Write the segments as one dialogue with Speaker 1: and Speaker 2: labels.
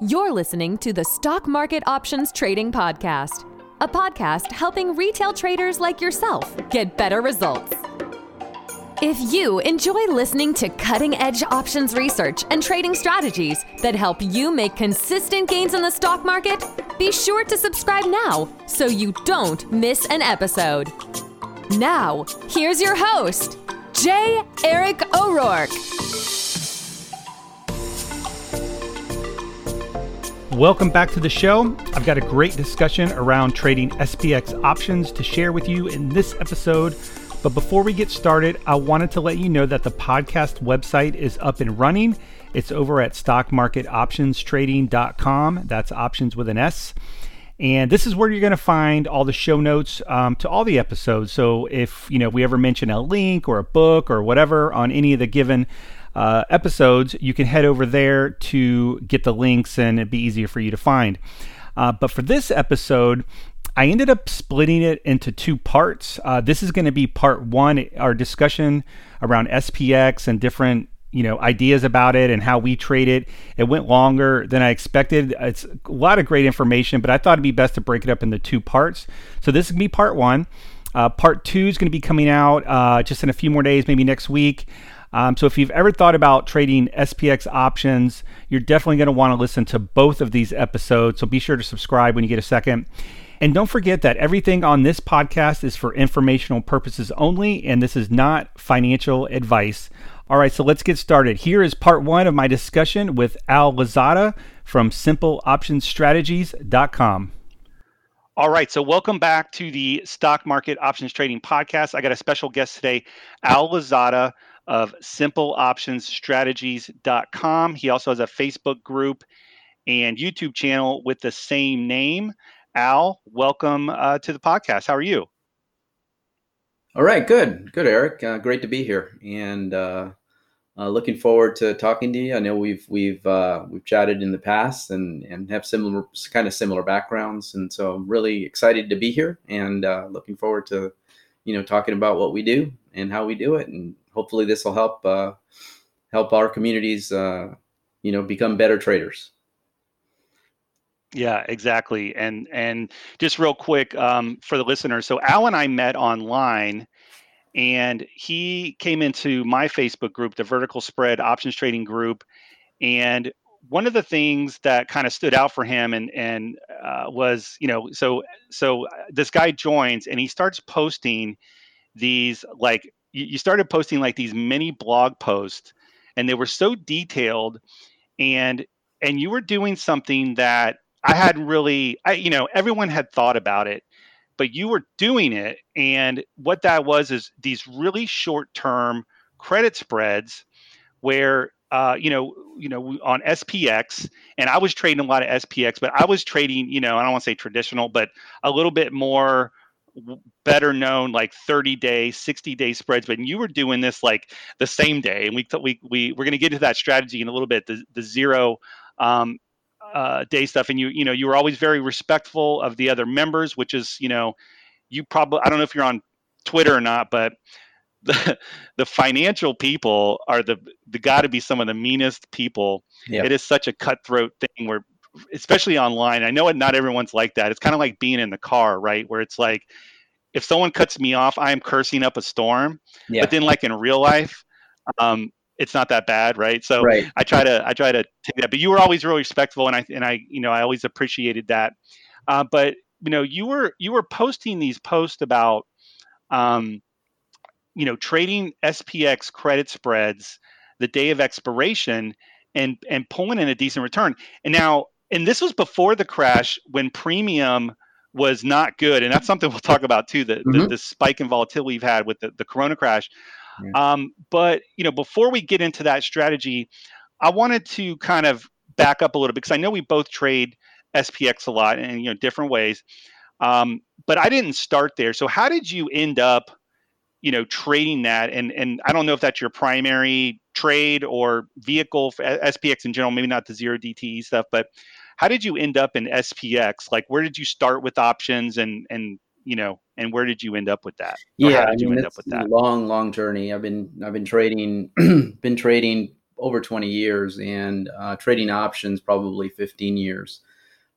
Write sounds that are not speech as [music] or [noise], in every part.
Speaker 1: You're listening to the Stock Market Options Trading Podcast, a podcast helping retail traders like yourself get better results. If you enjoy listening to cutting edge options research and trading strategies that help you make consistent gains in the stock market, be sure to subscribe now so you don't miss an episode. Now, here's your host, J. Eric O'Rourke.
Speaker 2: Welcome back to the show. I've got a great discussion around trading SPX options to share with you in this episode. But before we get started, I wanted to let you know that the podcast website is up and running. It's over at stockmarketoptionstrading.com. That's options with an S. And this is where you're going to find all the show notes um, to all the episodes. So if you know we ever mention a link or a book or whatever on any of the given uh, episodes, you can head over there to get the links and it'd be easier for you to find. Uh, but for this episode, I ended up splitting it into two parts. Uh, this is going to be part one, our discussion around SPX and different you know ideas about it and how we trade it. It went longer than I expected. It's a lot of great information, but I thought it'd be best to break it up into two parts. So this is gonna be part one. Uh, part two is going to be coming out uh, just in a few more days, maybe next week. Um, so if you've ever thought about trading SPX options, you're definitely going to want to listen to both of these episodes. So be sure to subscribe when you get a second. And don't forget that everything on this podcast is for informational purposes only, and this is not financial advice. All right, so let's get started. Here is part one of my discussion with Al Lozada from SimpleOptionsStrategies.com. All right, so welcome back to the Stock Market Options Trading Podcast. I got a special guest today, Al Lozada of SimpleOptionsStrategies.com. He also has a Facebook group and YouTube channel with the same name. Al, welcome uh, to the podcast. How are you?
Speaker 3: All right, good, good, Eric. Uh, great to be here, and uh, uh, looking forward to talking to you. I know we've we've uh, we've chatted in the past and and have similar kind of similar backgrounds, and so I'm really excited to be here and uh, looking forward to you know talking about what we do and how we do it, and hopefully this will help uh, help our communities you know become better traders.
Speaker 2: Yeah, exactly. And and just real quick um, for the listeners, so Al and I met online, and he came into my Facebook group, the Vertical Spread Options Trading Group, and one of the things that kind of stood out for him and and uh, was you know so so uh, this guy joins and he starts posting these like you started posting like these mini blog posts and they were so detailed and and you were doing something that I hadn't really, I, you know, everyone had thought about it, but you were doing it. And what that was is these really short term credit spreads where, uh, you know, you know, on SPX, and I was trading a lot of SPX, but I was trading, you know, I don't want to say traditional, but a little bit more better known like 30 day 60 day spreads but you were doing this like the same day and we we, we we're going to get into that strategy in a little bit the, the zero um, uh, day stuff, and you you know you were always very respectful of the other members, which is you know you probably I don't know if you're on Twitter or not, but [laughs] the the financial people are the the got to be some of the meanest people. Yep. It is such a cutthroat thing where especially online. I know it not everyone's like that. It's kind of like being in the car, right? Where it's like if someone cuts me off, I am cursing up a storm. Yeah. But then like in real life, um, it's not that bad, right? So right. I try to I try to take that. But you were always really respectful, and I and I you know I always appreciated that. Uh, but you know you were you were posting these posts about um, you know trading SPX credit spreads the day of expiration and and pulling in a decent return. And now and this was before the crash when premium was not good and that's something we'll talk about too the, mm-hmm. the, the, spike in volatility we've had with the, the corona crash um, but you know, before we get into that strategy, I wanted to kind of back up a little bit because I know we both trade SPX a lot in you know different ways. Um, but I didn't start there. So how did you end up, you know, trading that? And and I don't know if that's your primary trade or vehicle for SPX in general. Maybe not the zero DTE stuff, but how did you end up in SPX? Like, where did you start with options and and you know, and where did you end up with that?
Speaker 3: Or yeah, I mean, it's a long, long journey. I've been I've been trading [clears throat] been trading over 20 years and uh, trading options probably 15 years.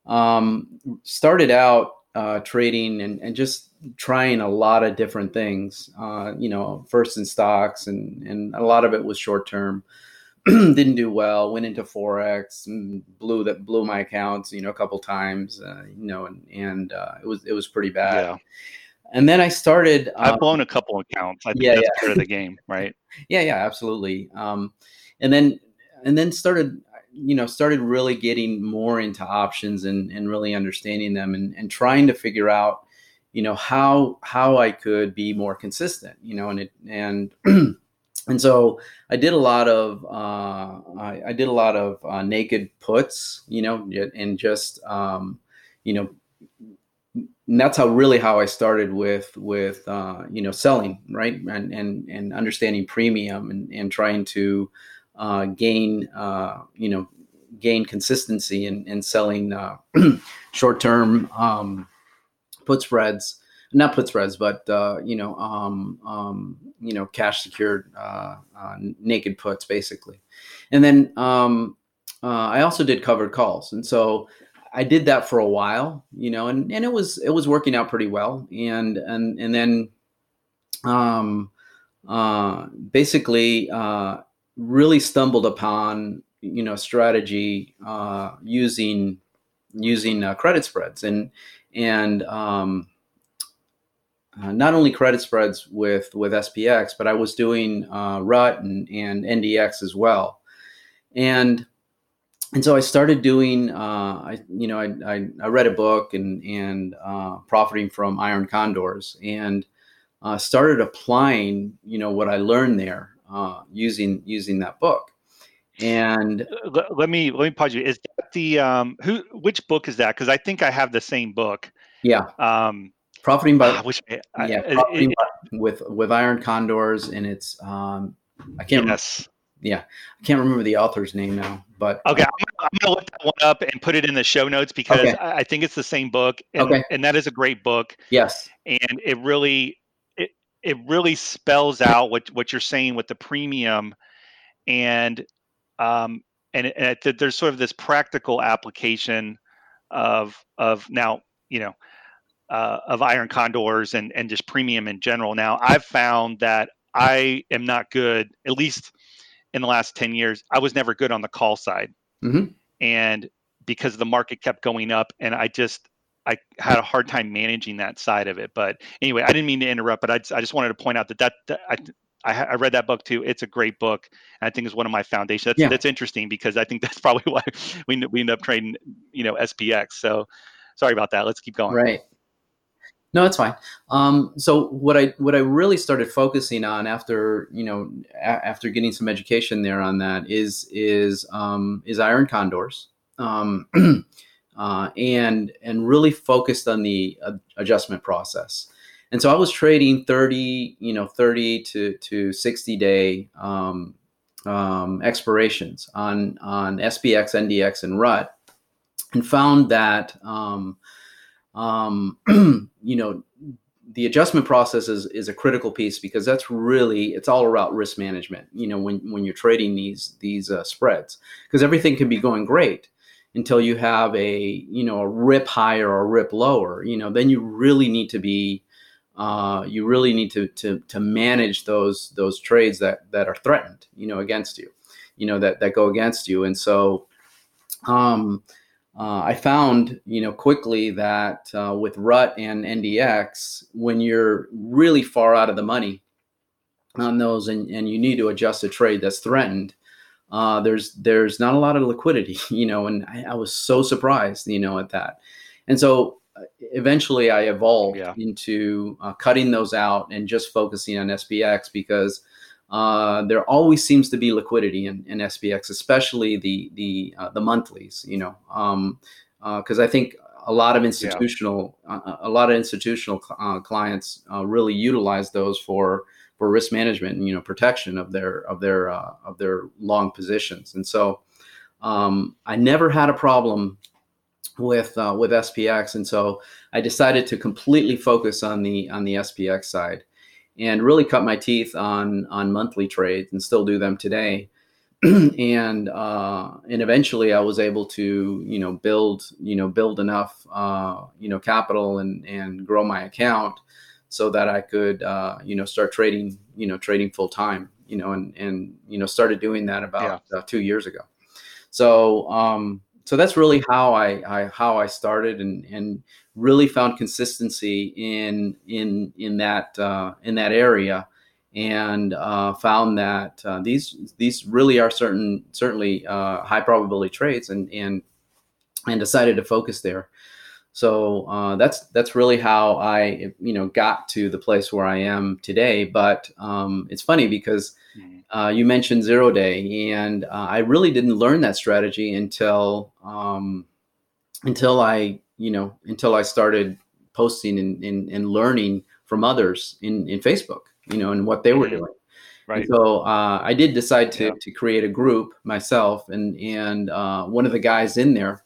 Speaker 3: Um, started out uh, trading and, and just trying a lot of different things. Uh, you know, first in stocks and and a lot of it was short term. [clears throat] Didn't do well. Went into forex and blew that blew my accounts. You know, a couple times. Uh, you know, and and uh, it was it was pretty bad. Yeah. And then I started.
Speaker 2: I've um, blown a couple accounts. I think yeah, that's yeah. part of the game, right? [laughs]
Speaker 3: yeah, yeah, absolutely. Um, and then and then started you know started really getting more into options and, and really understanding them and, and trying to figure out you know how how I could be more consistent you know and it and [clears throat] and so I did a lot of uh, I, I, did a lot of uh, naked puts you know and just um, you know and that's how really how I started with with uh, you know selling right? And and and understanding premium and and trying to uh, gain uh, you know gain consistency in, in selling uh, [clears throat] short term um, put spreads not put spreads but uh, you know um, um, you know cash secured uh, uh, naked puts basically. And then um, I also did covered calls. And so I did that for a while you know and, and it was it was working out pretty well. And and and then um, basically really stumbled upon you know strategy uh, using using uh, credit spreads. And and um, uh, not only credit spreads with with SPX, but I was doing uh, RUT and, and NDX as well, and and so I started doing uh, I you know I, I, I read a book and and uh, profiting from iron condors and started applying you know what I learned there uh, using using that book. And
Speaker 2: let, let, me let me pause you. Is that the um who which book is that? Because I think I have the same book.
Speaker 3: Yeah. Um, profiting by I wish I, yeah I, profiting it, by, with with iron condors, and it's um I can't yes. Remember, yeah, I can't remember the author's name now, but
Speaker 2: okay, I'm gonna, I'm gonna look that one up and put it in the show notes because okay. I, I, think it's the same book, and, okay. and that is a great book.
Speaker 3: Yes,
Speaker 2: and it really it really spells out what what you're saying with the premium and um and, and it, there's sort of this practical application of of now you know uh, of iron condors and and just premium in general now i've found that i am not good at least in the last 10 years i was never good on the call side mm-hmm. and because the market kept going up and i just I had a hard time managing that side of it. But anyway, I didn't mean to interrupt, but I, I just wanted to point out that that, that I, I, I, read that book too. It's a great book. And I think it's one of my foundations. That's, yeah. that's interesting because I think [laughs] that's probably why we, we end up trading, you know, SPX. So sorry about that. Let's keep going.
Speaker 3: Right. No, that's fine. Um, so what I what I really started focusing on after you know a- after getting some education there on that is is um, is iron condors. Um, [clears throat] uh, and and really focused on the uh, adjustment process. And so I was trading 30, you know, 30 to, to 60 day um, um, expirations on on SPX, NDX, and RUT, and found that um, um [clears throat] you know the adjustment process is, is a critical piece because that's really it's all about risk management you know when, when you're trading these these uh, spreads because everything can be going great until you have a you know a rip higher or a rip lower you know then you really need to be uh, you really need to, to to manage those those trades that that are threatened you know against you you know that that go against you. And so um, uh, I found you know quickly that uh, with RUT and NDX when you're really far out of the money on those and, and you need to adjust a trade that's threatened uh, there's there's not a lot of liquidity, [laughs] you know, and I, I, was so surprised, you know, at that. And so uh, eventually I evolved yeah. into uh, cutting those out and just focusing on SPX because uh, there always seems to be liquidity in, in SPX, especially the the uh, the monthlies, you know, because um, uh, I think a lot of institutional yeah. a lot of institutional clients really utilize those for for risk management and you know protection of their of their uh, of their long positions. And so um, I never had a problem with uh, with SPX, and so I decided to completely focus on the on the SPX side and really cut my teeth on on monthly trades and still do them today. [clears throat] and uh, and eventually I was able to you know build you know build enough uh, you know capital and and grow my account so that I could uh, you know start trading you know trading full time you know and and you know started doing that about yeah. Uh, two years ago. So um, so that's really how I, I how I started and and really found consistency in in in that uh, in that area and uh, found that uh, these these really are certain certainly uh, high probability trades and and and decided to focus there. So uh, that's that's really how I you know got to the place where I am today. But um, it's funny because mm-hmm. uh, you mentioned zero day, and uh, I really didn't learn that strategy until um, until I you know until I started posting and, and, and learning from others in, in Facebook you know, and what they were mm-hmm. doing. Right. And so uh, I did decide to, yeah. to create a group myself, and and uh, one of the guys in there,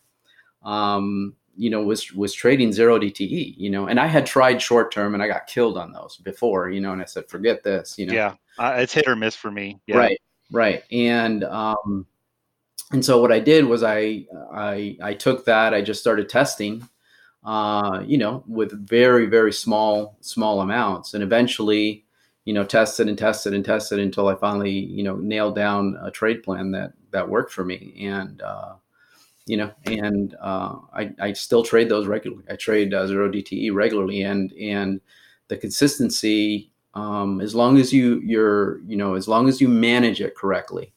Speaker 3: um, you know, was was trading zero DTE, you know, and I had tried short term and I got killed on those before, you know, and I said, forget this, you know.
Speaker 2: Yeah, uh, it's hit or miss for me.
Speaker 3: Yeah. Right, right, and um, and so what I did was I I I took that, I just started testing, uh, you know, with very very small small amounts, and eventually you know, tested and tested and tested until I finally, you know, nailed down a trade plan that that worked for me. And uh, you know, and uh, I, I still trade those regularly. I trade uh, zero DTE regularly, and and the consistency, um, as long as you you're you know, as long as you manage it correctly,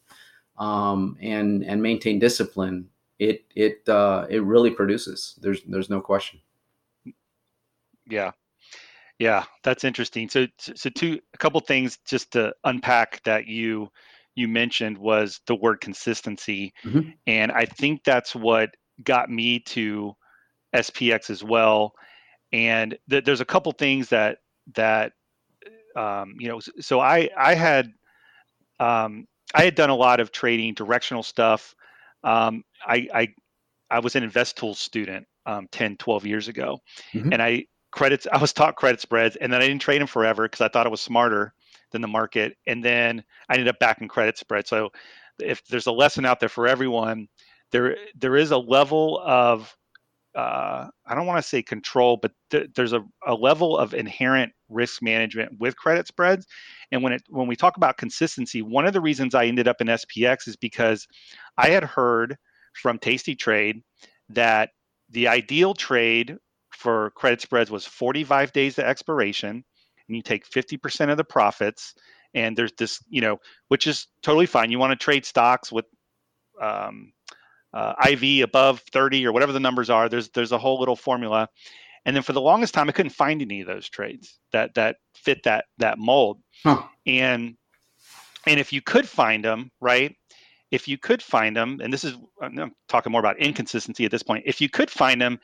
Speaker 3: um, and and maintain discipline, it it uh, it really produces. There's there's no question.
Speaker 2: Yeah, yeah, that's interesting. So, so two, a couple things just to unpack that you you mentioned was the word consistency, mm-hmm. and I think that's what got me to SPX as well. And th- there's a couple things that that um, you know. So I I had um, I had done a lot of trading, directional stuff. Um, I, I I was an Investools student um, 10, 12 years ago, mm-hmm. and I credits. I was taught credit spreads, and then I didn't trade them forever because I thought it was smarter than the market. And then I ended up back in credit spread. So if there's a lesson out there for everyone, there there is a level of uh, I don't want to say control, but th- there's a, a level of inherent risk management with credit spreads. And when it when we talk about consistency, one of the reasons I ended up in SPX is because I had heard from Tasty Trade that the ideal trade for credit spreads was 45 days to expiration, and you take 50% of the profits. And there's this, you know, which is totally fine. You want to trade stocks with um, uh, IV above 30 or whatever the numbers are. There's there's a whole little formula. And then for the longest time, I couldn't find any of those trades that that fit that that mold. Huh. And and if you could find them, right? If you could find them, and this is I'm talking more about inconsistency at this point. If you could find them,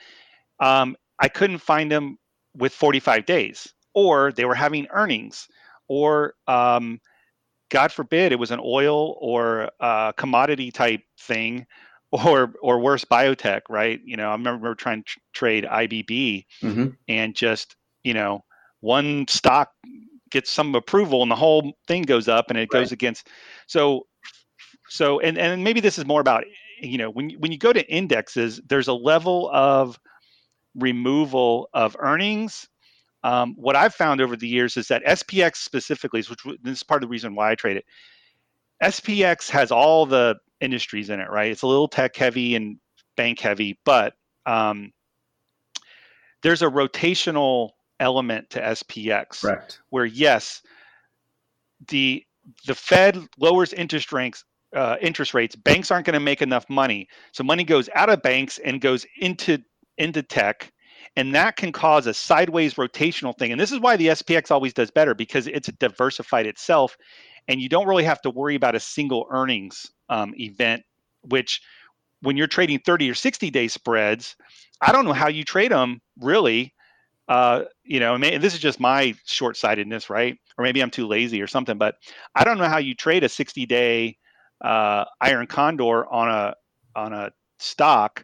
Speaker 2: um, I couldn't find them with 45 days, or they were having earnings, or um, God forbid it was an oil or a commodity type thing, [laughs] or or worse, biotech. Right? You know, I remember trying to trade IBB mm-hmm. and just you know one stock gets some approval and the whole thing goes up and it right. goes against. So so and and maybe this is more about you know when when you go to indexes, there's a level of removal of earnings. Um, what I've found over the years is that SPX specifically, which this is part of the reason why I trade it. SPX has all the industries in it, right? It's a little tech heavy and bank heavy, but um, there's a rotational element to SPX,
Speaker 3: Correct.
Speaker 2: where yes, the the Fed lowers interest rates. Uh, interest rates, banks aren't going to make enough money, so money goes out of banks and goes into into tech and that can cause a sideways rotational thing. And this is why the spx always does better because it's diversified itself and you don't really have to worry about a single earnings um, event which when you're trading 30 or 60 day spreads i don't know how you trade them really. Uh, you know and this is just my short-sightedness right? Or maybe i'm too lazy or something but i don't know how you trade a 60 day uh, iron condor on a on a stock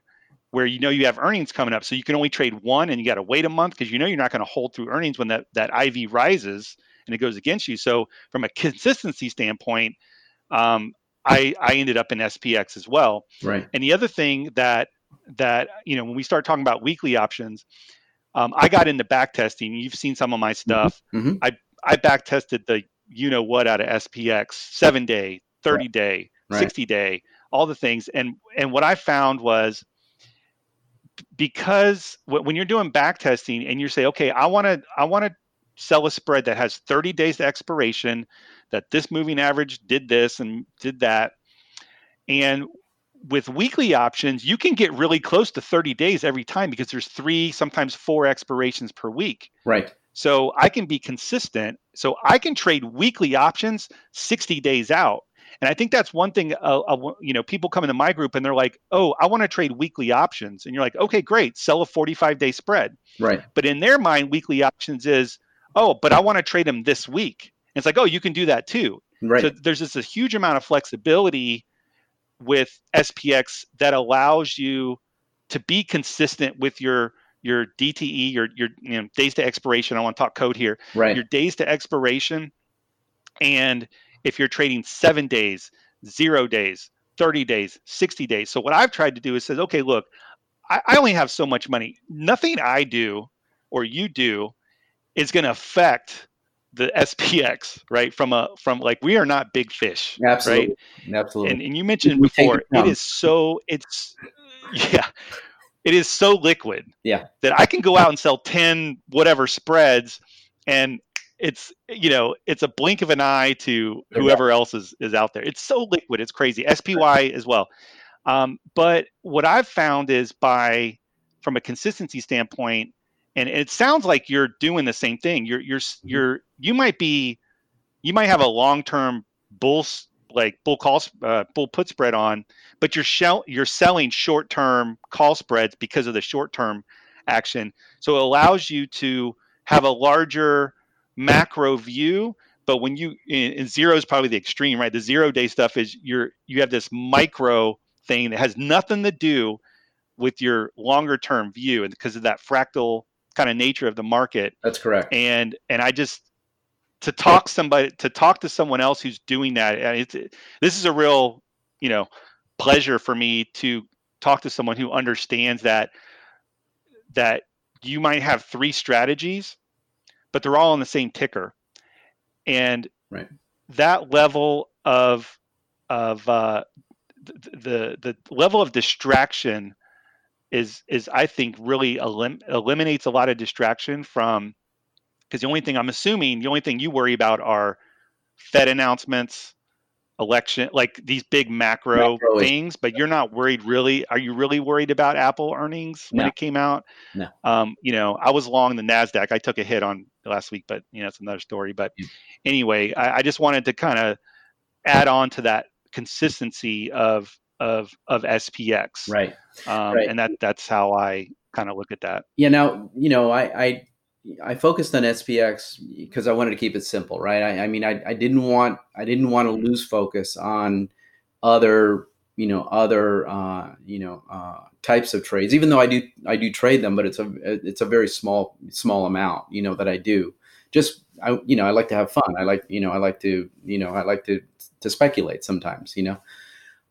Speaker 2: where you know you have earnings coming up. So you can only trade one and you got to wait a month because you know you're not going to hold through earnings when that, that IV rises and it goes against you. So from a consistency standpoint, um, I I ended up in SPX as well.
Speaker 3: Right.
Speaker 2: And the other thing that that you know when we start talking about weekly options, um, I got into back testing. You've seen some of my
Speaker 3: Mm-hmm.
Speaker 2: stuff. I I back tested the you know what out of SPX, seven day, thirty day,
Speaker 3: Right.
Speaker 2: sixty day, all the things. And and what I found was because when you're doing back testing and you say, okay, I want to I want to sell a spread that has 30 days to expiration, that this moving average did this and did that, and with weekly options, you can get really close to 30 days every time because there's three, sometimes four expirations per week.
Speaker 3: Right.
Speaker 2: So I can be consistent. So I can trade weekly options 60 days out. And I think that's one thing. Uh, uh, you know, people come into my group and they're like, "Oh, I want to trade weekly options," and you're like, "Okay, great, sell a 45 day spread."
Speaker 3: Right.
Speaker 2: But in their mind, weekly options is, "Oh, but I want to trade them this week." And it's like, "Oh, you can do that too."
Speaker 3: Right.
Speaker 2: So there's just a huge amount of flexibility with SPX that allows you to be consistent with your your DTE, your your you know, days to expiration. I want to talk code here.
Speaker 3: right.
Speaker 2: Your days to expiration, and if you're trading seven days, zero days, 30 days, 60 days. So what I've tried to do is says, okay, look, I, I only have so much money. Nothing I do or you do is going to affect the [laughs] SPX, right? From a from like we are not big fish,
Speaker 3: Absolutely.
Speaker 2: right?
Speaker 3: Absolutely.
Speaker 2: And, and you mentioned before,
Speaker 3: it
Speaker 2: it so it's [laughs] yeah, it is so liquid.
Speaker 3: Yeah.
Speaker 2: That I can go out and sell 10 whatever spreads and it's you know, it's a blink of an eye to whoever else is is out there. It's so liquid, it's crazy. SPY as well. Um, but what I've found is by from a consistency standpoint, and it sounds like you're doing the same thing. You're you're
Speaker 3: Mm-hmm.
Speaker 2: you're you might be you might have a long term bull like bull call uh, bull put spread on, but you're shell you're selling short term call spreads because of the short term action. So it allows you to have a larger macro view. But when you and zero is probably the extreme, right? The zero day stuff is you're you have this micro thing that has nothing to do with your longer term view, and because of that fractal kind of nature of the market,
Speaker 3: That's correct.
Speaker 2: and and I just to talk somebody to talk to someone else who's doing that. and It's this is a real you know pleasure for me to talk to someone who understands that that you might have three strategies, but they're all on the same ticker, and
Speaker 3: Right.
Speaker 2: that level of of uh, th- the the level of distraction is is I think really elim- eliminates a lot of distraction from because the only thing I'm assuming the only thing you worry about are Fed announcements, election, like these big macro,
Speaker 3: Macro is-
Speaker 2: things. But you're not worried really. Are you really worried about Apple earnings when
Speaker 3: No.
Speaker 2: it came out?
Speaker 3: No.
Speaker 2: Um, you know, I was long the Nasdaq. I took a hit on last week, but you know, it's another story. But anyway, I, I just wanted to kind of add on to that consistency of of of SPX,
Speaker 3: Right.
Speaker 2: um,
Speaker 3: Right.
Speaker 2: and that that's how I kind of look at that.
Speaker 3: Yeah. Now, you know, I, I, I focused on SPX because I wanted to keep it simple, right? I, I mean, I, I didn't want, I didn't want to lose focus on other, you know, other, uh, you know, uh, types of trades. Even though I do, I do trade them, but it's a, it's a very small, small amount, you know, that I do. Just, I, you know, I like to have fun. I like, you know, I like to, you know, I like to, to speculate sometimes, you know.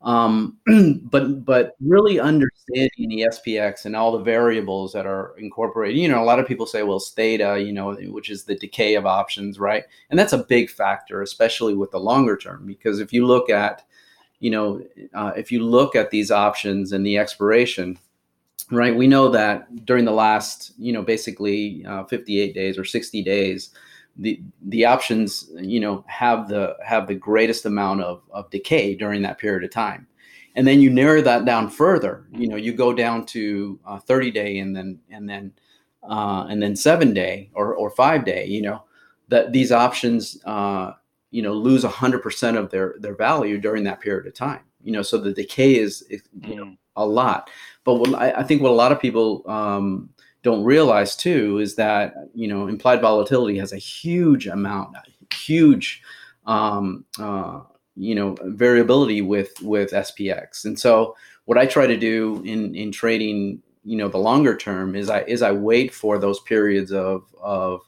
Speaker 3: Um, [clears throat] but but really understanding the SPX and all the variables that are incorporated. You know, a lot of people say, well, theta, you know, which is the decay of options, right? And that's a big factor, especially with the longer term, because if you look at, you know, uh, if you look at these options and the expiration, right, we know that during the last, you know, basically uh, 58 days or 60 days, the the options you know have the have the greatest amount of, of decay during that period of time. And then you narrow that down further you know you go down to uh, 30 day and then and then uh, and then seven day or, or five day you know that these options uh, you know lose 100% of their their value during that period of time you know so the decay is, is you know,
Speaker 2: Mm.
Speaker 3: a lot but what I, I think what a lot of people um, don't realize too is that you know implied volatility has a huge amount, huge um, uh, you know variability with with SPX. And so what I try to do in in trading, you know, the longer term is I is I wait for those periods of of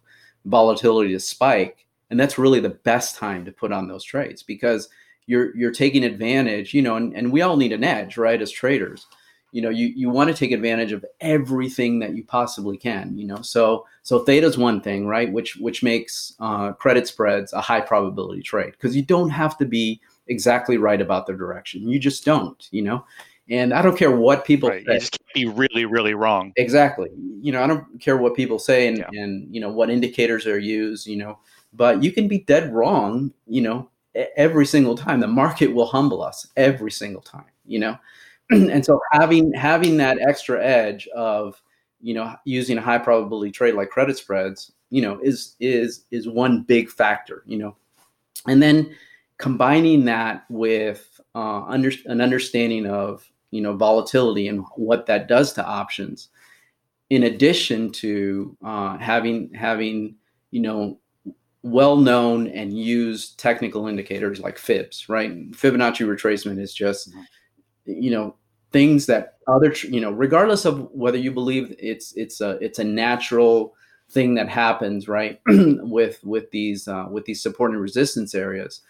Speaker 3: volatility to spike, and that's really the best time to put on those trades because you're you're taking advantage, you know, and, and we all need an edge, right, as traders. You know, you, you want to take advantage of everything that you possibly can, you know. So so theta is one thing, right, which which makes uh, credit spreads a high probability trade because you don't have to be exactly right about the direction. You just don't, you know. And I don't care what people
Speaker 2: right. say. You just can't be really, really wrong.
Speaker 3: Exactly. You know, I don't care what people say and, yeah. and you know what indicators are used, you know, but you can be dead wrong, you know, every single time. The market will humble us every single time, you know. [clears throat] and so having having that extra edge of, you know, using a high probability trade like credit spreads, you know, is is is one big factor, you know. And then combining that with uh, under, an understanding of you know volatility and what that does to options, in addition to uh, having having you know well-known and used technical indicators like fibs right? Fibonacci retracement is just you know things that other you know regardless of whether you believe it's it's a it's a natural thing that happens right [clears throat] with with these uh, with these support and resistance areas.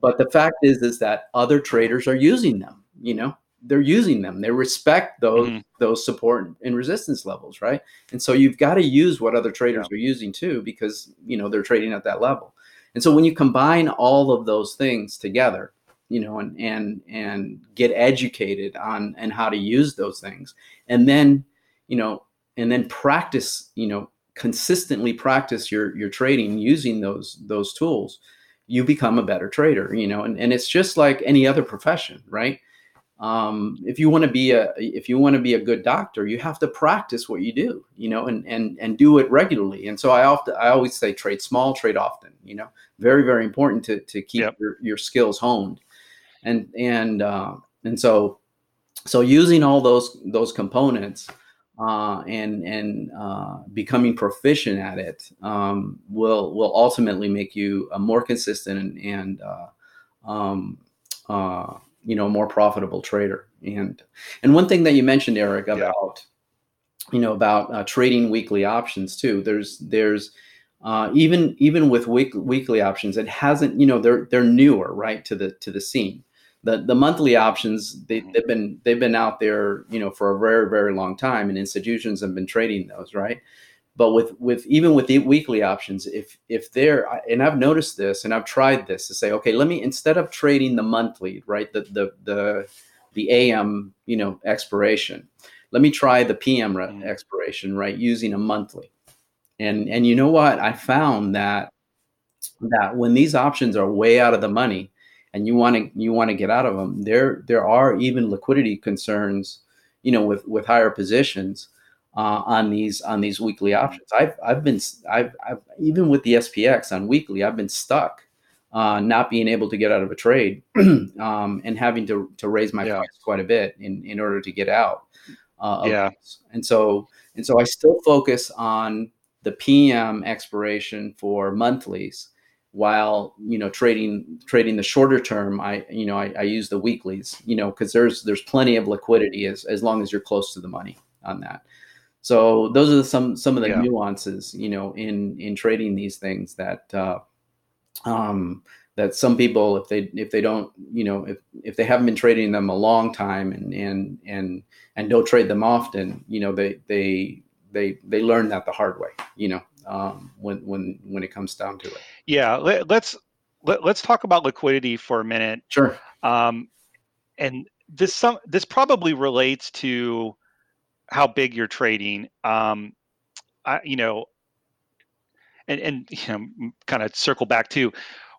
Speaker 3: But the fact is, is that other traders are using them. You know, they're using them. They respect those mm-hmm. those support and resistance levels, right? And so you've got to use what other traders yeah. are using too, because you know they're trading at that level. And so when you combine all of those things together, you know, and and and get educated on and how to use those things, and then you know, and then practice, you know, consistently practice your your trading using those those tools you become a better trader, you know, and, and it's just like any other profession, right? Um, if you want to be a if you want to be a good doctor, you have to practice what you do, you know, and and and do it regularly. And so I often I always say trade small, trade often, you know, very very important to to keep yep. your, your skills honed, and and uh, and so so using all those those components uh, and and uh, becoming proficient at it um, will will ultimately make you a more consistent and, and uh, um, uh, you know more profitable trader. And and one thing that you mentioned, Eric, about yeah. you know about uh, trading weekly options too. There's there's uh, even even with week, weekly options, it hasn't you know they're they're newer right to the to the scene the the monthly options they, have been they've been out there you know for a very very long time and institutions have been trading those right but with with even with the weekly options if if they're and i've noticed this and i've tried this to say okay let me instead of trading the monthly right the the the, the am you know expiration let me try the pm mm-hmm. expiration right using a monthly and and you know what i found that that when these options are way out of the money and you want to you want to get out of them there there are even liquidity concerns you know with with higher positions uh, on these on these weekly options. I've i've been I've, I've even with the spx on weekly i've been stuck uh, not being able to get out of a trade [clears throat] um, and having to to raise my yeah. price quite a bit in in order to get out uh, yeah. and so and so i still focus on the pm expiration for monthlies while you know trading trading the shorter term i you know i, I use the weeklies you know because there's there's plenty of liquidity as, as long as you're close to the money on that so those are some some of the yeah. nuances you know in in trading these things that uh, um, that some people if they if they don't you know if if they haven't been trading them a long time and and and and don't trade them often you know they they they they learn that the hard way you know um, when when when it comes down to it.
Speaker 2: Yeah, let, let's let, us let us talk about liquidity for a minute.
Speaker 3: Sure.
Speaker 2: Um, and this some this probably relates to how big you're trading. Um, I, you know, and and you know, kind of circle back to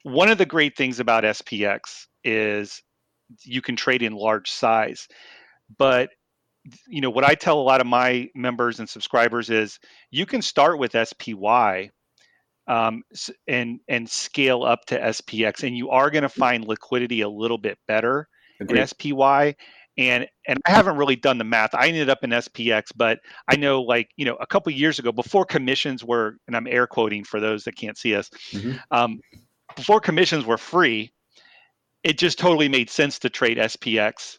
Speaker 2: one of the great things about SPX is you can trade in large size, but you know what I tell a lot of my members and subscribers is you can start with SPY um, and and scale up to SPX, and you are going to mm. find liquidity a little bit better Agreed. in SPY. And and I haven't really done the math. I ended up in SPX, but I know like you know a couple years ago, before commissions were, and I'm air quoting for those that can't see us, mm-hmm. um, before commissions were free, it just totally made sense to trade SPX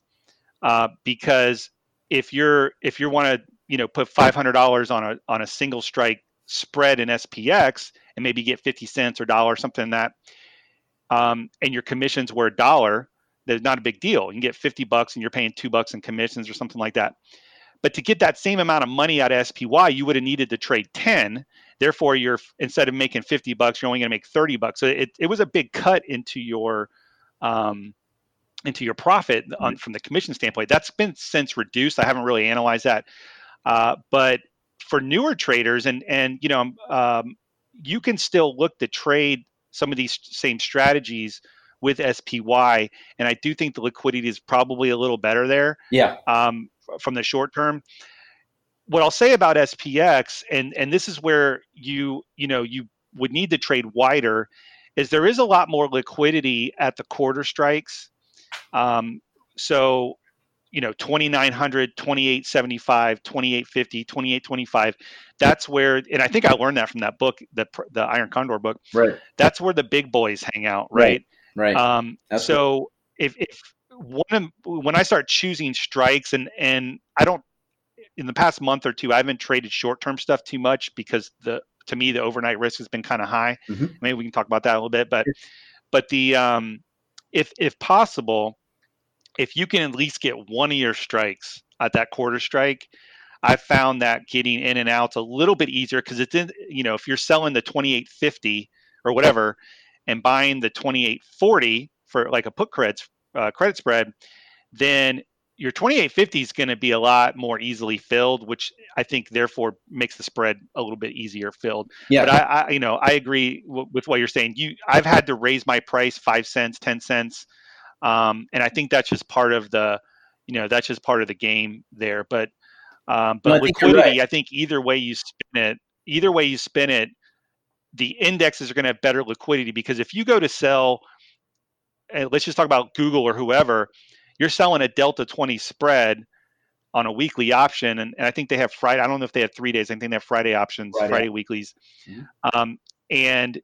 Speaker 2: uh, because if you're if you want to you know put five hundred dollars on a on a single strike spread in SPX and maybe get fifty cents or dollar something like that um, and your commissions were a dollar, there's not a big deal. You can get 50 bucks and you're paying two bucks in commissions or something like that. But to get that same amount of money out of SPY, you would have needed to trade 10. Therefore, you're instead of making 50 bucks, you're only going to make 30 bucks. So it, it was a big cut into your um, into your profit on, from the commission standpoint. That's been since reduced. I haven't really analyzed that, uh, but for newer traders, and and you know, um, you can still look to trade some of these same strategies with SPY, and I do think the liquidity is probably a little better there.
Speaker 3: Yeah.
Speaker 2: Um, from the short term. What I'll say about SPX, and and this is where you you know you would need to trade wider, is there is a lot more liquidity at the quarter strikes. Um, so you know 2900 2875 2850 2825 that's where and i think i learned that from that book the the iron condor book
Speaker 3: right
Speaker 2: that's where the big boys hang out right
Speaker 3: right, right.
Speaker 2: um so if if one of, when I start choosing strikes and and I don't in the past month or two I haven't traded short term stuff too much because the to me the overnight risk has been kind of high. Mm-hmm. Maybe we can talk about that a little bit, but but the um if if possible, if you can at least get one of your strikes at that quarter strike, I found that getting in and out's a little bit easier because it's in you know if you're selling the 2850 or whatever and buying the 2840 for like a put creds uh, credit spread, then your 2850 is going to be a lot more easily filled, which I think therefore makes the spread a little bit easier filled. Yeah. But I, I you know, I agree w- with what you're saying. You, I've had to raise my price five cents, ten cents, um, and I think that's just part of the, you know, that's just part of the game there. But, um, but no, I liquidity, right. I think either way you spin it, either way you spin it, the indexes are going to have better liquidity because if you go to sell and let's just talk about Google or whoever, you're selling a delta 20 spread on a weekly option. And, and I think they have Friday. I don't know if they have three days. I think they have Friday options, Friday, Friday weeklies. Mm-hmm. Um, and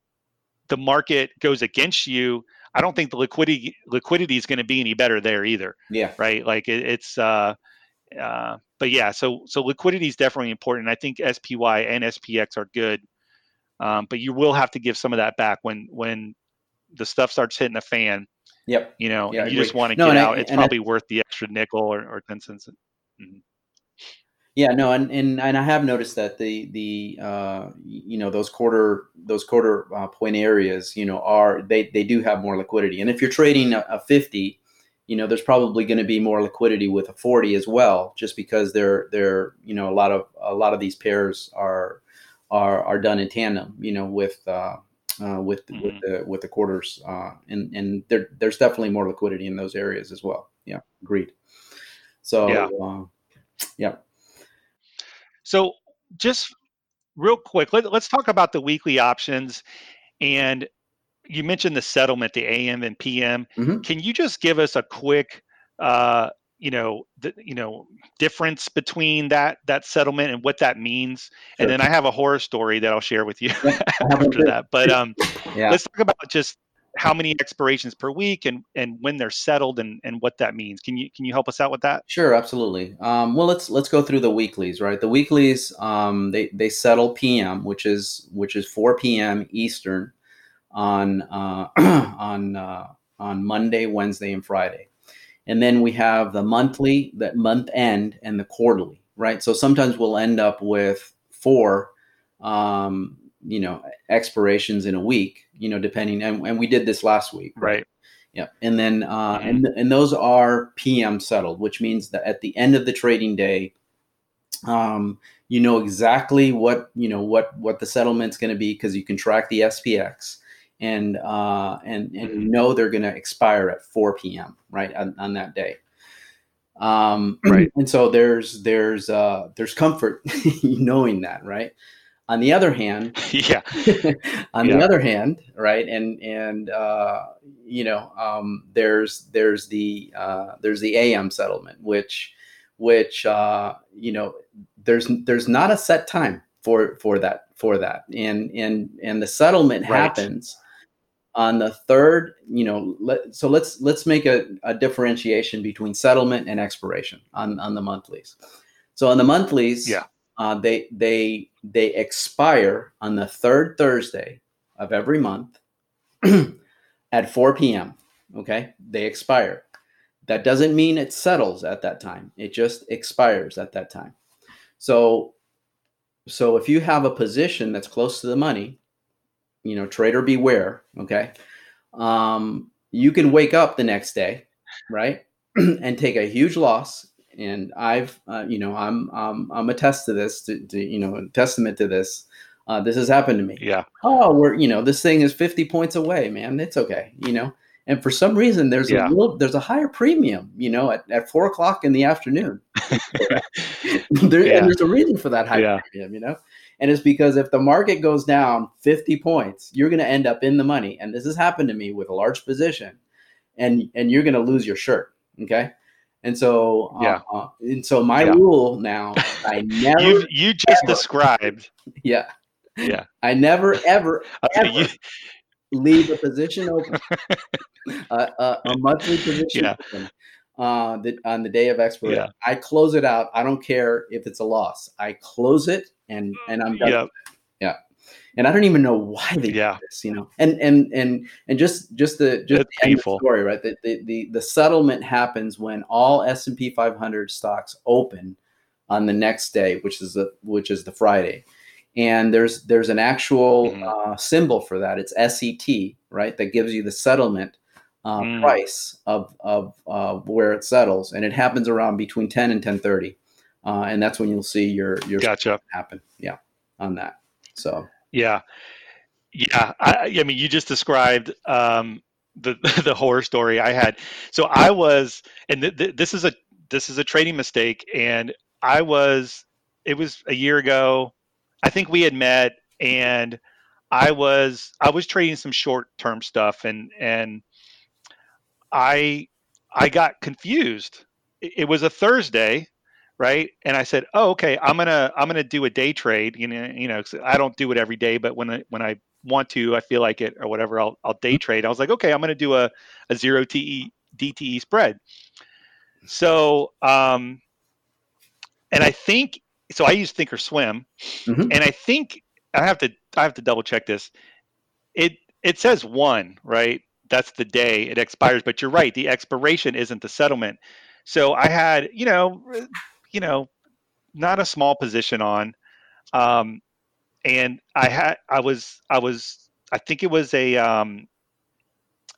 Speaker 2: the market goes against you. I don't think the liquidity liquidity is going to be any better there either.
Speaker 3: Yeah.
Speaker 2: Right. Like it, it's, uh, uh, but yeah, so so liquidity is definitely important. I think SPY and SPX are good, um, but you will have to give some of that back when when the stuff starts hitting the fan.
Speaker 3: Yep.
Speaker 2: You know, yeah, you just want to no, get out. I, it's probably I, worth the extra nickel or, or 10 cents. Mm-hmm.
Speaker 3: Yeah, no, and, and and I have noticed that the the uh, you know those quarter those quarter uh, point areas you know are they they do have more liquidity, and if you're trading a, a fifty, you know there's probably going to be more liquidity with a forty as well, just because they're they're you know a lot of a lot of these pairs are are are done in tandem, you know with uh, uh, with mm-hmm. with the with the quarters, uh, and and there, there's definitely more liquidity in those areas as well. Yeah, agreed. So yeah, uh, yeah.
Speaker 2: So just real quick, let, let's talk about the weekly options. And you mentioned the settlement, the AM and PM. Mm-hmm. Can you just give us a quick uh, you know the you know difference between that that settlement and what that means. Sure. and then i have a horror story that i'll share with you [laughs] after that. But um yeah. let's talk about just how many expirations per week and and when they're settled and and what that means. Can you can you help us out with that?
Speaker 3: Sure absolutely. Um, well let's let's go through the weeklies right? The weeklies um, they they settle pm which is which is 4 p.m eastern on uh, [clears throat] on uh, on monday wednesday and friday and then we have the monthly, that month end, and the quarterly, right? So sometimes we'll end up with four, um, you know, expirations in a week, you know, depending. And, and we did this last week,
Speaker 2: right?
Speaker 3: Yeah, and then uh, mm-hmm. and and those are PM settled, which means that at the end of the trading day, um, you know exactly what you know what what the settlement's going to be because you can track the SPX and uh, and and you know they're going to expire at 4 p.m. right on, on that day. Um, right. And so there's there's uh, there's comfort [laughs] knowing that, right? On the other hand, [laughs]
Speaker 2: yeah. [laughs]
Speaker 3: on yeah. the other hand, right, and and uh, you know, um, there's there's the uh, there's the AM settlement, which which uh, you know, there's there's not a set time for for that for that, and and and the settlement right. happens on the third you know let, so let's let's make a, a, differentiation between settlement and expiration on on the monthlies so on the monthlies
Speaker 2: yeah
Speaker 3: uh, they they they expire on the third thursday of every month [clears throat] at 4 p.m. Okay, they expire. That doesn't mean it settles at that time. It just expires at that time. So, so if you have a position that's close to the money, you know, trader beware. Okay, um, you can wake up the next day, right, [clears throat] and take a huge loss. And I've, uh, you know, I'm, I'm, I'm a test to this, to, to you know, a testament to this. Uh, this has happened to me.
Speaker 2: Yeah.
Speaker 3: Oh, we're, you know, this thing is 50 points away, man. It's okay. You know, and for some reason there's
Speaker 2: Yeah.
Speaker 3: a little, there's a higher premium, you know, at, at four o'clock in the afternoon. [laughs] [laughs] there,
Speaker 2: Yeah.
Speaker 3: And there's a reason for that high
Speaker 2: Yeah.
Speaker 3: premium, you know, and it's because if the market goes down 50 points, you're going to end up in the money. And this has happened to me with a large position, and and you're going to lose your shirt. Okay. And so, uh,
Speaker 2: Yeah.
Speaker 3: uh, and so my
Speaker 2: Yeah.
Speaker 3: rule now, [laughs] I never,
Speaker 2: You you just
Speaker 3: ever.
Speaker 2: described. [laughs]
Speaker 3: yeah,
Speaker 2: Yeah.
Speaker 3: I never, ever, [laughs] ever
Speaker 2: you,
Speaker 3: leave a position open, uh, uh, a monthly position
Speaker 2: Yeah.
Speaker 3: open, uh, the, on the day of expiration.
Speaker 2: Yeah.
Speaker 3: I close it out. I don't care if it's a loss. I close it and and I'm done.
Speaker 2: yeah.
Speaker 3: And I don't even know why they
Speaker 2: Yeah.
Speaker 3: do this, you know. And and and and just just the just the end the story, right? The, the the the settlement happens when all S and P 500 stocks open on the next day, which is the which is the Friday. And there's there's an actual
Speaker 2: Mhm.
Speaker 3: uh, symbol for that. It's SET, right? That gives you the settlement uh,
Speaker 2: Mm.
Speaker 3: price of of uh, where it settles, and it happens around between 10 and 10:30, uh, and that's when you'll see your your
Speaker 2: Gotcha.
Speaker 3: happen. Yeah, on that. So
Speaker 2: Yeah. Yeah. I, I mean, you just described um, the [laughs] the horror story I had. So I was, and th- th- this is a this is a trading mistake, and I was. It was a year ago. I think we had met, and I was I was trading some short term stuff, and and I I got confused. It, was a Thursday, right? And I said, "Oh, okay. I'm gonna I'm gonna do a day trade. You know, you know, I don't do it every day, but when I when I want to, I feel like it or whatever, I'll I'll day trade." I was like, "Okay, I'm gonna do a a zero TE DTE spread." So, um, and I think so. I use Thinkorswim,
Speaker 3: Mhm.
Speaker 2: and I think I have to I have to double check this. It it says one, right? That's the day it expires, but you're right. The expiration isn't the settlement. So I had, you know, you know, not a small position on, um, and I had I was I was I think it was a um,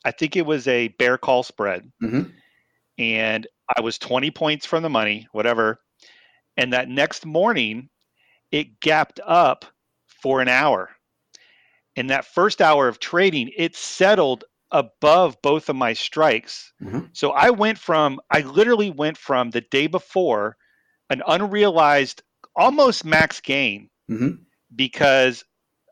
Speaker 2: I think it was a bear call spread,
Speaker 3: Mhm.
Speaker 2: and I was 20 points from the money, whatever. And that next morning, it gapped up for an hour. In that first hour of trading, it settled above both of my strikes.
Speaker 3: Mhm.
Speaker 2: So I went from, I literally went from the day before an unrealized almost max gain
Speaker 3: Mhm.
Speaker 2: because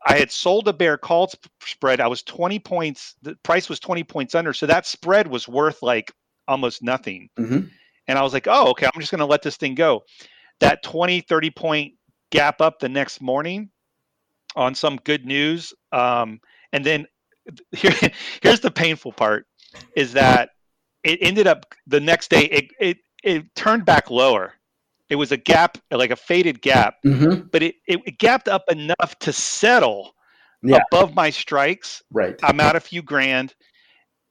Speaker 2: I had sold a bear call sp- spread. I was 20 points, the price was 20 points under. So that spread was worth like almost nothing.
Speaker 3: Mhm.
Speaker 2: And I was like, oh, okay, I'm just going to let this thing go. That 20, 30 point gap up the next morning on some good news. Um, and then here, [laughs] here's the painful part is that it ended up the next day, it, it, it turned back lower. It was a gap, like a faded gap,
Speaker 3: Mhm.
Speaker 2: but it, it, it gapped up enough to settle
Speaker 3: Yeah.
Speaker 2: above my strikes.
Speaker 3: Right.
Speaker 2: I'm out a few grand.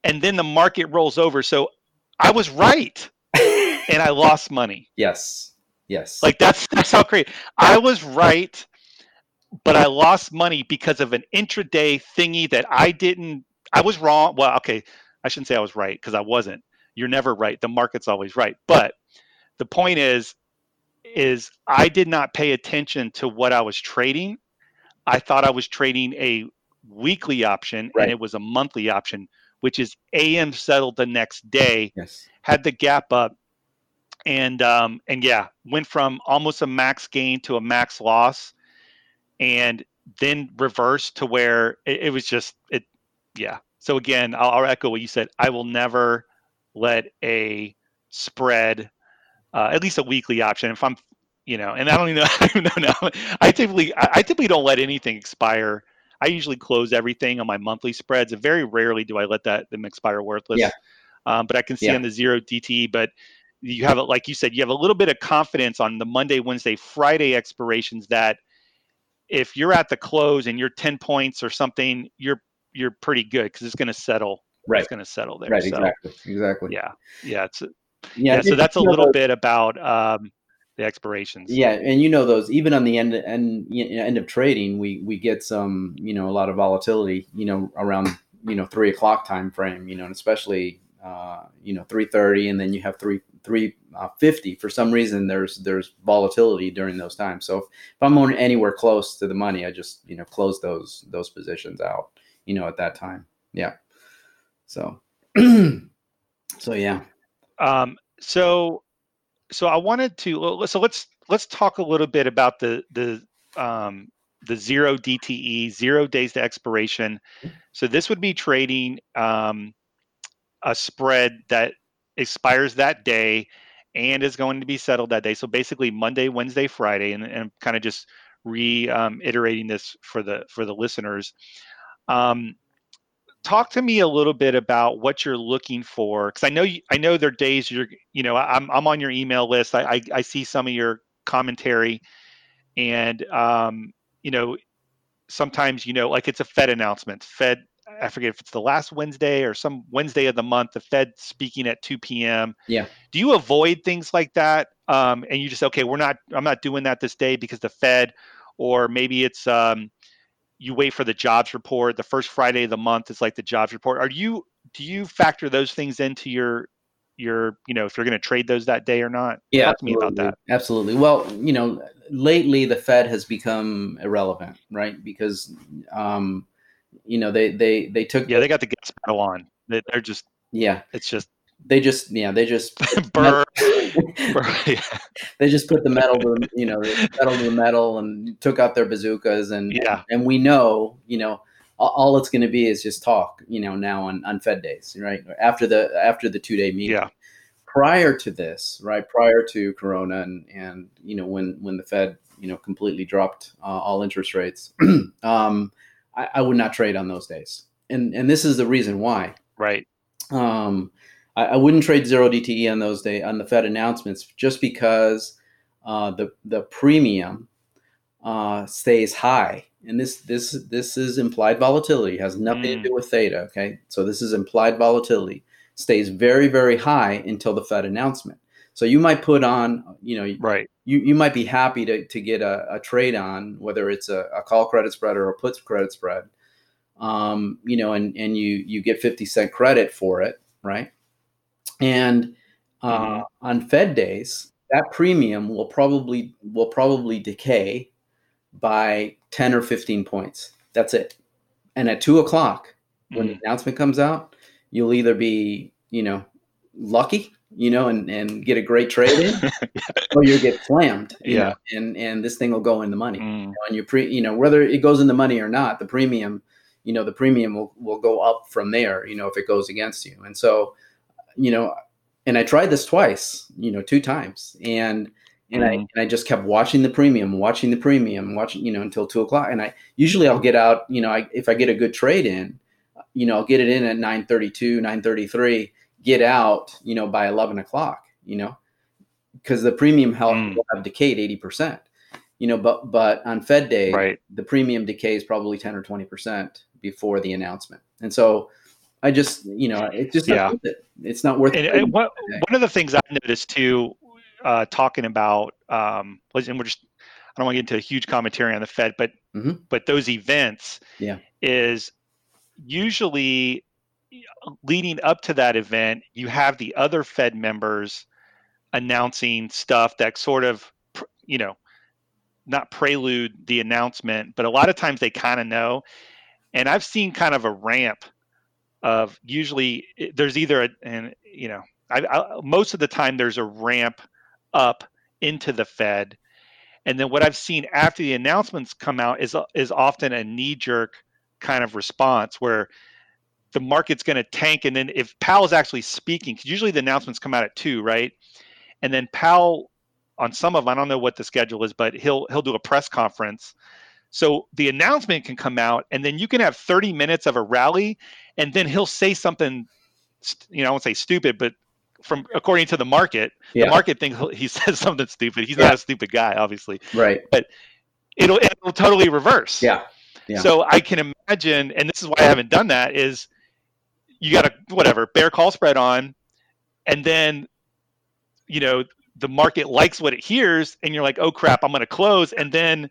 Speaker 2: And then the market rolls over. So I was right [laughs] and I lost money.
Speaker 3: yes. Yes.
Speaker 2: Like that's that's how crazy. I was right, but I lost money because of an intraday thingy that I didn't. I was wrong. Well, okay, I shouldn't say I was right because I wasn't. You're never right. The market's always right. But the point is, is I did not pay attention to what I was trading. I thought I was trading a weekly option,
Speaker 3: Right.
Speaker 2: and it was a monthly option, which is AM settled the next day
Speaker 3: yes.
Speaker 2: had the gap up and um and yeah went from almost a max gain to a max loss and then reverse to where it, it was just it yeah. So again I'll, I'll echo what you said. I will never let a spread uh, at least a weekly option if i'm you know and i don't even know, [laughs] I don't even know now i typically I, I typically don't let anything expire. I usually close everything on my monthly spreads and very rarely do i let that them expire worthless.
Speaker 3: Yeah.
Speaker 2: um, but i can see
Speaker 3: Yeah.
Speaker 2: on the zero dt but you have it like you said you have a little bit of confidence on the monday wednesday friday expirations that if you're at the close and you're 10 points or something you're you're pretty good because it's going to settle
Speaker 3: right.
Speaker 2: it's going to settle there.
Speaker 3: Right,
Speaker 2: so,
Speaker 3: exactly, exactly.
Speaker 2: Yeah, yeah, it's
Speaker 3: yeah.
Speaker 2: yeah. so that's a little bit about um, the expirations.
Speaker 3: Yeah, and you know those even on the end end end of trading, we we get some you know a lot of volatility. You know around you know three o'clock time frame. You know, and especially uh, you know three thirty, and then you have three three uh. For some reason, there's there's volatility during those times. So if, if I'm on anywhere close to the money, I just you know close those those positions out. You know at that time. Yeah. So. [clears throat] so yeah.
Speaker 2: Um. So so I wanted to so let's let's talk a little bit about the the um, the zero DTE, zero days to expiration. So this would be trading um, a spread that expires that day and is going to be settled that day. So basically Monday, Wednesday, Friday, and, and kind of just reiterating um, this for the for the listeners. Um, talk to me a little bit about what you're looking for because I know you, I know there are days you're you know I'm I'm on your email list. I I, I see some of your commentary, and um, you know sometimes you know like it's a Fed announcement. Fed I forget if it's the last Wednesday or some Wednesday of the month. The Fed speaking at 2 p.m.
Speaker 3: Yeah.
Speaker 2: Do you avoid things like that? Um, and you just okay, we're not. I'm not doing that this day because the Fed, or maybe it's um, you wait for the jobs report. The first Friday of the month is like the jobs report. Are you do you factor those things into your your you know if you're going to trade those that day or not?
Speaker 3: Yeah,
Speaker 2: Talk to me about that.
Speaker 3: Absolutely. Well, you know, lately the Fed has become irrelevant, right? Because um, you know they they they took
Speaker 2: yeah they got the gas pedal on. They're just
Speaker 3: yeah.
Speaker 2: It's just
Speaker 3: they just yeah they just [laughs]
Speaker 2: burr. [laughs] [laughs]
Speaker 3: they just put the metal to you know metal to the metal and took out their bazookas and
Speaker 2: yeah
Speaker 3: and we know you know all it's going to be is just talk you know now on, on fed days right after the after the two day meeting
Speaker 2: yeah
Speaker 3: prior to this right prior to corona and and you know when when the fed you know completely dropped uh, all interest rates [clears throat] um I, I would not trade on those days and and this is the reason why
Speaker 2: right
Speaker 3: um I, I wouldn't trade zero DTE on those day on the Fed announcements just because uh, the the premium uh, stays high, and this this this is implied volatility it has nothing mm. to do with theta. Okay, so this is implied volatility stays very very high until the Fed announcement. So you might put on, you know,
Speaker 2: right.
Speaker 3: You, you might be happy to, to get a, a trade on whether it's a, a call credit spread or a put credit spread, um, you know, and, and you you get 50 cent credit for it, right? And uh, mm-hmm. on Fed days, that premium will probably will probably decay by 10 or 15 points. That's it. And at two o'clock, when mm-hmm. the announcement comes out, you'll either be, you know, lucky, you know, and, and get a great trade in, [laughs] or you get slammed. You
Speaker 2: yeah.
Speaker 3: Know, and and this thing will go in the money.
Speaker 2: Mm.
Speaker 3: You know, and you pre you know, whether it goes in the money or not, the premium, you know, the premium will, will go up from there, you know, if it goes against you. And so you know, and I tried this twice, you know, two times, and and mm-hmm. I and I just kept watching the premium, watching the premium, watching, you know, until two o'clock. And I usually I'll get out, you know, I, if I get a good trade in, you know, I'll get it in at nine thirty two, nine thirty three, get out, you know, by eleven o'clock, you know, because the premium health mm. will have decayed eighty percent, you know, but but on Fed day,
Speaker 2: right.
Speaker 3: the premium decays probably ten or twenty percent before the announcement, and so I just, you know, it's just yeah. It. It's not worth
Speaker 2: and,
Speaker 3: it.
Speaker 2: And what, one of the things I noticed too, uh, talking about, um, and we're just, I don't want to get into a huge commentary on the Fed, but
Speaker 3: mm-hmm.
Speaker 2: but those events,
Speaker 3: yeah,
Speaker 2: is usually leading up to that event, you have the other Fed members announcing stuff that sort of, you know, not prelude the announcement, but a lot of times they kind of know. And I've seen kind of a ramp of usually there's either a, and you know I, I, most of the time there's a ramp up into the Fed, and then what I've seen after the announcements come out is is often a knee jerk kind of response where the market's going to tank, and then if Powell's actually speaking, because usually the announcements come out at two, right? And then Powell on some of them, I don't know what the schedule is, but he'll he'll do a press conference so the announcement can come out, and then you can have 30 minutes of a rally, and then he'll say something, you know, I won't say stupid, but from according to the market, yeah. the market thinks he [laughs] says something stupid. He's yeah. not a stupid guy, obviously.
Speaker 3: Right.
Speaker 2: But it'll it'll totally reverse.
Speaker 3: Yeah. yeah.
Speaker 2: So I can imagine, and this is why I haven't done that, is you got a whatever bear call spread on, and then you know the market likes what it hears, and you're like, oh crap, I'm going to close, and then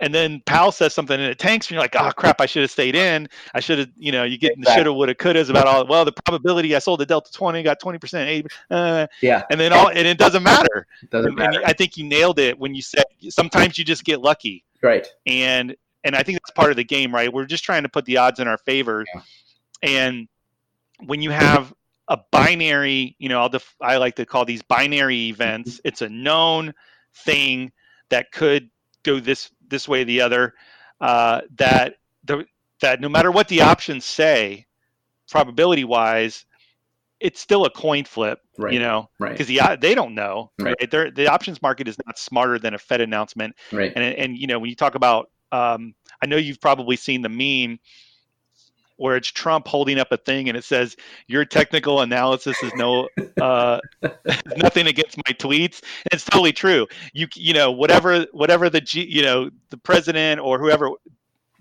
Speaker 2: and then Powell says something and it tanks, and you're like, oh crap, I should have stayed in. I should have, you know, you get exactly. the shoulda, woulda, couldas about all. Well, the probability I sold the Delta 20 got 20 percent, uh, yeah, and then all, and it doesn't matter.
Speaker 3: It doesn't matter.
Speaker 2: And I think you nailed it when you said sometimes you just get lucky,
Speaker 3: right?
Speaker 2: And and I think that's part of the game, right? We're just trying to put the odds in our favor, yeah. and when you have a binary, you know, I'll def- I like to call these binary events. Mm-hmm. It's a known thing that could go this this way or the other. Uh, that the that no matter what the options say, probability wise, it's still a coin flip.
Speaker 3: Right.
Speaker 2: You know,
Speaker 3: right?
Speaker 2: Because the they don't know. Right. right? They're, the options market is not smarter than a Fed announcement.
Speaker 3: Right.
Speaker 2: And and you know when you talk about, um, I know you've probably seen the meme where it's Trump holding up a thing and it says your technical analysis is no uh, [laughs] nothing against my tweets. And it's totally true. You you know whatever whatever the G, you know the president or whoever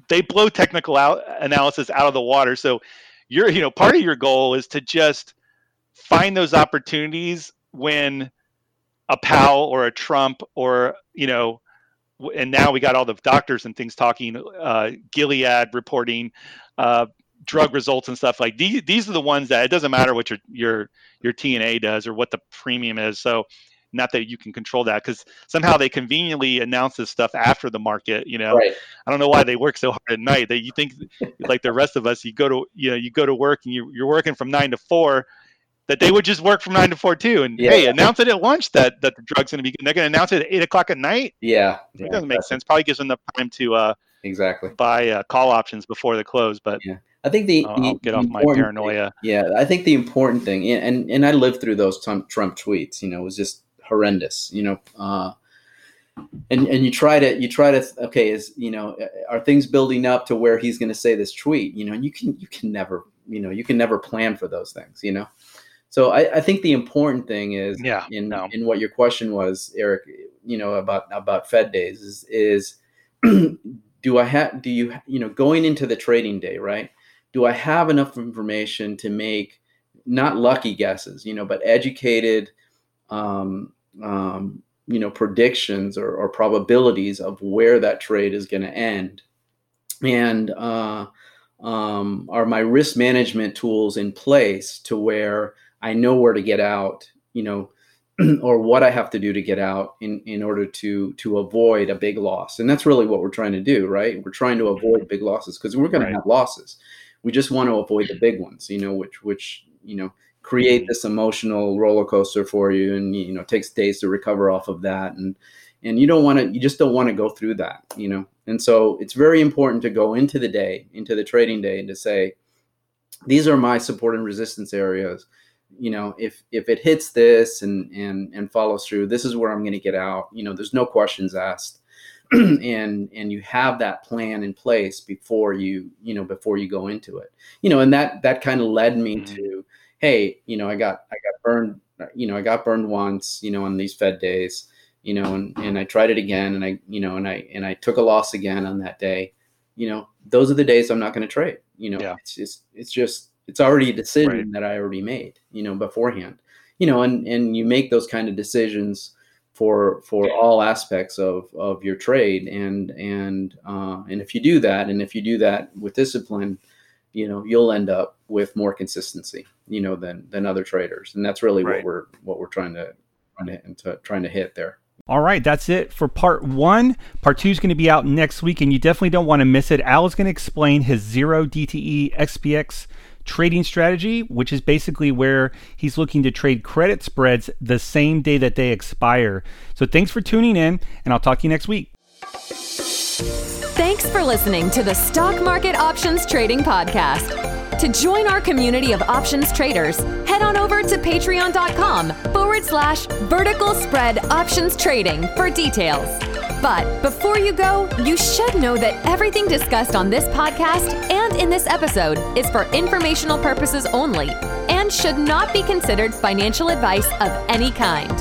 Speaker 2: they blow technical out analysis out of the water. So you're you know part of your goal is to just find those opportunities when a Powell or a Trump or you know and now we got all the doctors and things talking uh, gilead reporting uh, drug results and stuff like these these are the ones that it doesn't matter what your your your TNA does or what the premium is so not that you can control that because somehow they conveniently announce this stuff after the market you know
Speaker 3: right.
Speaker 2: i don't know why they work so hard at night that you think like the rest of us you go to you know you go to work and you, you're working from nine to four that they would just work from nine to four too and yeah. hey announce it at lunch that that the drug's going to be they're going to announce it at eight o'clock at night
Speaker 3: yeah,
Speaker 2: yeah it doesn't make sense probably gives them enough time to uh
Speaker 3: exactly
Speaker 2: buy uh, call options before the close but
Speaker 3: yeah I think the,
Speaker 2: I'll, I'll get off my paranoia.
Speaker 3: Thing, yeah, I think the important thing, and and I lived through those Trump, Trump tweets. You know, it was just horrendous. You know, uh, and and you try to you try to okay, is you know, are things building up to where he's going to say this tweet? You know, you can you can never you know you can never plan for those things. You know, so I, I think the important thing is
Speaker 2: yeah
Speaker 3: in
Speaker 2: no.
Speaker 3: in what your question was, Eric. You know about about Fed days is is [clears throat] do I have do you you know going into the trading day right? do I have enough information to make not lucky guesses, you know, but educated, um, um, you know, predictions or, or, probabilities of where that trade is going to end, and uh, um, are my risk management tools in place to where I know where to get out, you know, [clears throat] or what I have to do to get out in, in order to to avoid a big loss. And that's really what we're trying to do, right? We're trying to avoid big losses because we're going right. to have losses we just want to avoid the big ones, you know, which which you know create mm-hmm. this emotional roller coaster for you, and you know takes days to recover off of that, and and you don't want to, you just don't want to go through that, you know. And so it's very important to go into the day, into the trading day, and to say, these are my support and resistance areas. You know, if if it hits this and and and follows through, this is where I'm going to get out. You know, there's no questions asked [clears throat] and and you have that plan in place before you you know before you go into it you know and that that kind of led me mm-hmm. to hey you know i got i got burned you know i got burned once you know on these fed days you know and and i tried it again and i you know and i and i took a loss again on that day you know those are the days i'm not going to trade you know
Speaker 2: yeah.
Speaker 3: it's just it's just it's already a decision right. that i already made you know beforehand you know and and you make those kind of decisions for for all aspects of of your trade and and uh, and if you do that and if you do that with discipline you know you'll end up with more consistency you know than than other traders and that's really right. what we're what we're trying to trying to, trying to hit there
Speaker 4: all right, that's it for part one. Part two is going to be out next week, and you definitely don't want to miss it. Al is going to explain his zero DTE SPX trading strategy, which is basically where he's looking to trade credit spreads the same day that they expire. So thanks for tuning in, and I'll talk to you next week.
Speaker 1: Thanks for listening to the Stock Market Options Trading Podcast. To join our community of options traders, head on over to patreon.com forward slash vertical spread options trading for details. But before you go, you should know that everything discussed on this podcast and in this episode is for informational purposes only and should not be considered financial advice of any kind.